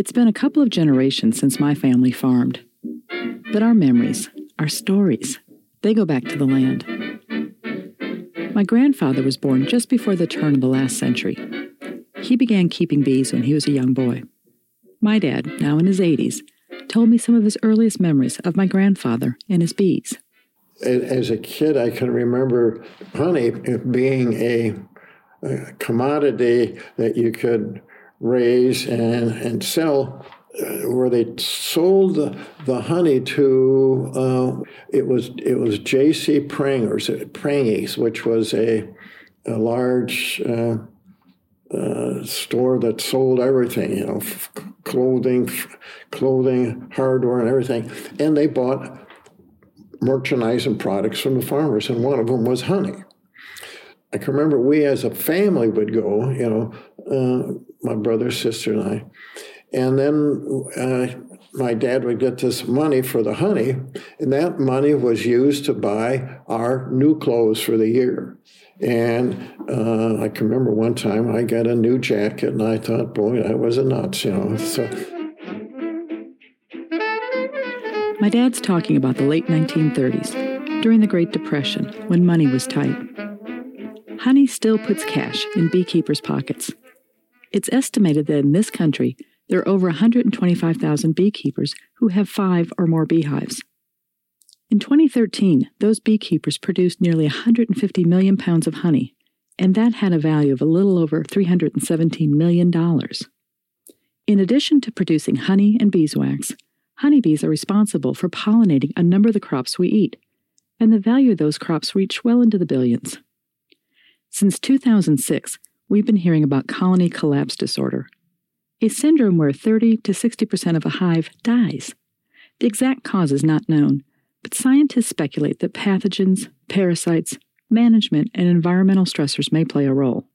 It's been a couple of generations since my family farmed. But our memories, our stories, they go back to the land. My grandfather was born just before the turn of the last century. He began keeping bees when he was a young boy. My dad, now in his 80s, told me some of his earliest memories of my grandfather and his bees. As a kid, I can remember honey being a, a commodity that you could raise and, and sell uh, where they sold the, honey to uh, it was it was J.C. Pranger's Prangies, which was a a large uh, uh, store that sold everything, you know, f- clothing, f- clothing, hardware, and everything, and they bought merchandise and products from the farmers, and one of them was honey. I can remember we as a family would go, you know, uh, my brother, sister, and I and then uh, my dad would get this money for the honey, and that money was used to buy our new clothes for the year. And uh, I can remember one time I got a new jacket, and I thought, boy, that was a nuts, you know. So. My dad's talking about the late 1930s, during the Great Depression, when money was tight. Honey still puts cash in beekeepers' pockets. It's estimated that in this country, there are over 125,000 beekeepers who have five or more beehives. In 2013, those beekeepers produced nearly 150 million pounds of honey, and that had a value of a little over $317 million. In addition to producing honey and beeswax, honeybees are responsible for pollinating a number of the crops we eat, and the value of those crops reached well into the billions. Since 2006, we've been hearing about colony collapse disorder, a syndrome where 30 to 60% of a hive dies. The exact cause is not known, but scientists speculate that pathogens, parasites, management, and environmental stressors may play a role.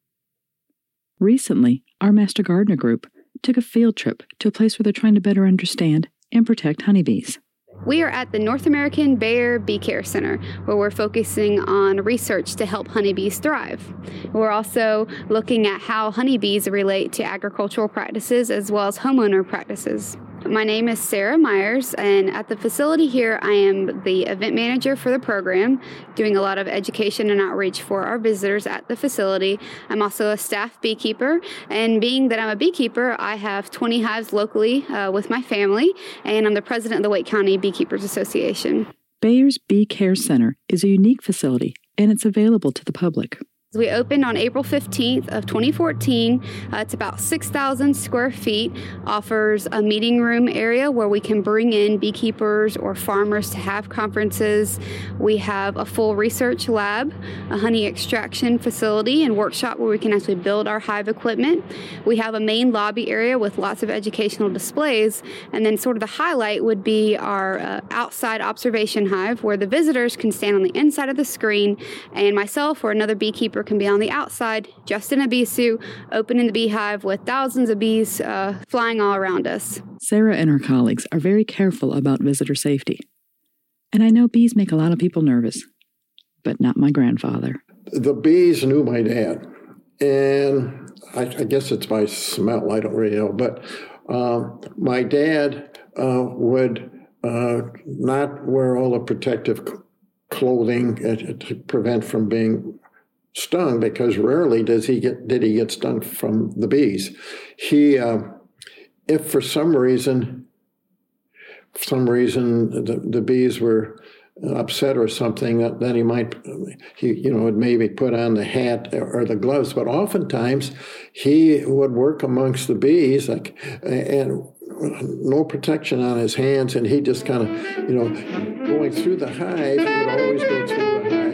Recently, our Master Gardener group took a field trip to a place where they're trying to better understand and protect honeybees. We are at the North American Bayer Bee Care Center, where we're focusing on research to help honeybees thrive. We're also looking at how honeybees relate to agricultural practices as well as homeowner practices. My name is Sarah Myers, and at the facility here, I am the event manager for the program, doing a lot of education and outreach for our visitors at the facility. I'm also a staff beekeeper, and being that I'm a beekeeper, I have 20 hives locally uh, with my family, and I'm the president of the Wake County Beekeepers Association. Bayer's Bee Care Center is a unique facility, and it's available to the public. We opened on April 15th of 2014. Uh, it's about 6,000 square feet, offers a meeting room area where we can bring in beekeepers or farmers to have conferences. We have a full research lab, a honey extraction facility and workshop where we can actually build our hive equipment. We have a main lobby area with lots of educational displays, and then sort of the highlight would be our uh, outside observation hive where the visitors can stand on the inside of the screen and myself or another beekeeper can be on the outside, just in a bee suit, open in the beehive with thousands of bees uh, flying all around us. Sarah and her colleagues are very careful about visitor safety. And I know bees make a lot of people nervous, but not my grandfather. The bees knew my dad. And I, I guess it's by smell, I don't really know. But um, my dad uh, would uh, not wear all the protective clothing to prevent from being stung because rarely does he get did he get stung from the bees. He, uh, if for some reason, for some reason the, the bees were upset or something, then he might, he you know, would maybe put on the hat or the gloves. But oftentimes, he would work amongst the bees, like and no protection on his hands, and he just kind of, you know, going through the hive. He would always go through the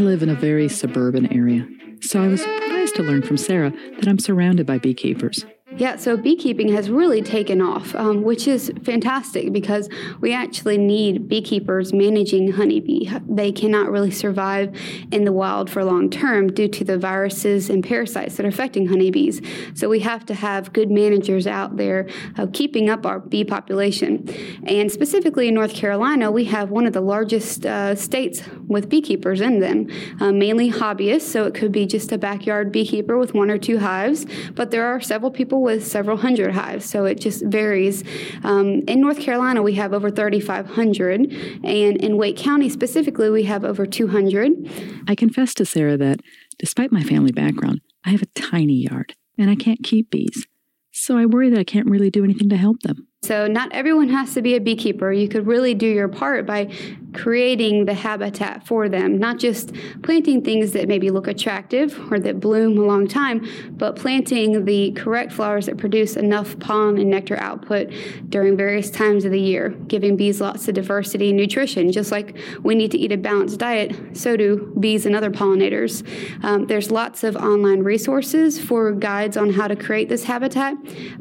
I live in a very suburban area, so I was surprised to learn from Sarah that I'm surrounded by beekeepers. Yeah, so beekeeping has really taken off, um, which is fantastic because we actually need beekeepers managing honeybee. They cannot really survive in the wild for long term due to the viruses and parasites that are affecting honeybees. So we have to have good managers out there uh, keeping up our bee population. And specifically in North Carolina, we have one of the largest uh, states with beekeepers in them, uh, mainly hobbyists. So it could be just a backyard beekeeper with one or two hives, but there are several people with several hundred hives, so it just varies. Um, in North Carolina, we have over 3,500, and in Wake County specifically, we have over 200. I confess to Sarah that, despite my family background, I have a tiny yard and I can't keep bees. So I worry that I can't really do anything to help them. So, not everyone has to be a beekeeper. You could really do your part by creating the habitat for them, not just planting things that maybe look attractive or that bloom a long time, but planting the correct flowers that produce enough pollen and nectar output during various times of the year, giving bees lots of diversity and nutrition. Just like we need to eat a balanced diet, so do bees and other pollinators. Um, there's lots of online resources for guides on how to create this habitat.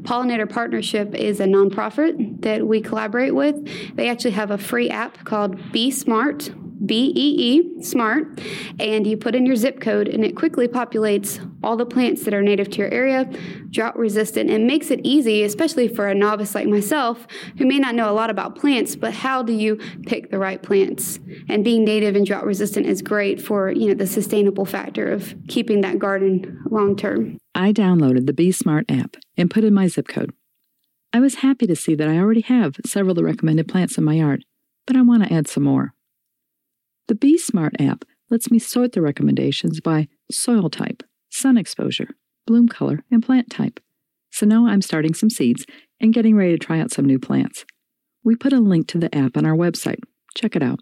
Pollinator Partnership is a nonprofit nonprofit that we collaborate with. They actually have a free app called Bee Smart, B E E, smart, and you put in your zip code and it quickly populates all the plants that are native to your area, drought resistant, and makes it easy, especially for a novice like myself who may not know a lot about plants, but how do you pick the right plants? And being native and drought resistant is great for, you know, the sustainable factor of keeping that garden long term. I downloaded the Bee Smart app and put in my zip code. I was happy to see that I already have several of the recommended plants in my yard, but I want to add some more. The Bee Smart app lets me sort the recommendations by soil type, sun exposure, bloom color, and plant type. So now I'm starting some seeds and getting ready to try out some new plants. We put a link to the app on our website. Check it out.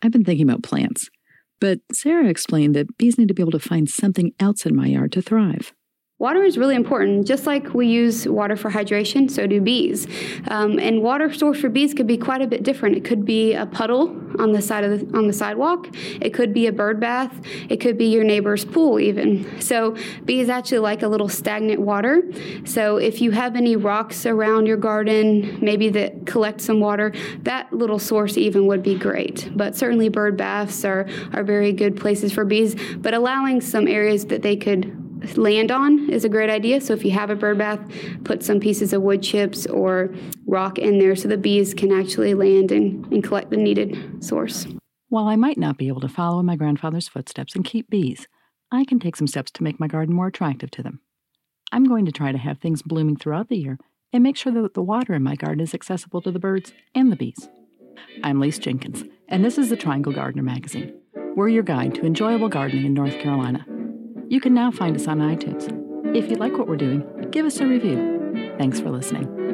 I've been thinking about plants, but Sarah explained that bees need to be able to find something else in my yard to thrive. Water is really important. Just like we use water for hydration, so do bees. Um, and water source for bees could be quite a bit different. It could be a puddle on the side of the, on the sidewalk. It could be a bird bath. It could be your neighbor's pool, even. So bees actually like a little stagnant water. So if you have any rocks around your garden, maybe that collect some water, that little source even would be great. But certainly bird baths are are very good places for bees. But allowing some areas that they could land on is a great idea. So if you have a bird bath, put some pieces of wood chips or rock in there so the bees can actually land and, and collect the needed source. While I might not be able to follow in my grandfather's footsteps and keep bees, I can take some steps to make my garden more attractive to them. I'm going to try to have things blooming throughout the year and make sure that the water in my garden is accessible to the birds and the bees. I'm Lise Jenkins, and this is the Triangle Gardener Magazine. We're your guide to enjoyable gardening in North Carolina. You can now find us on iTunes. If you like what we're doing, give us a review. Thanks for listening.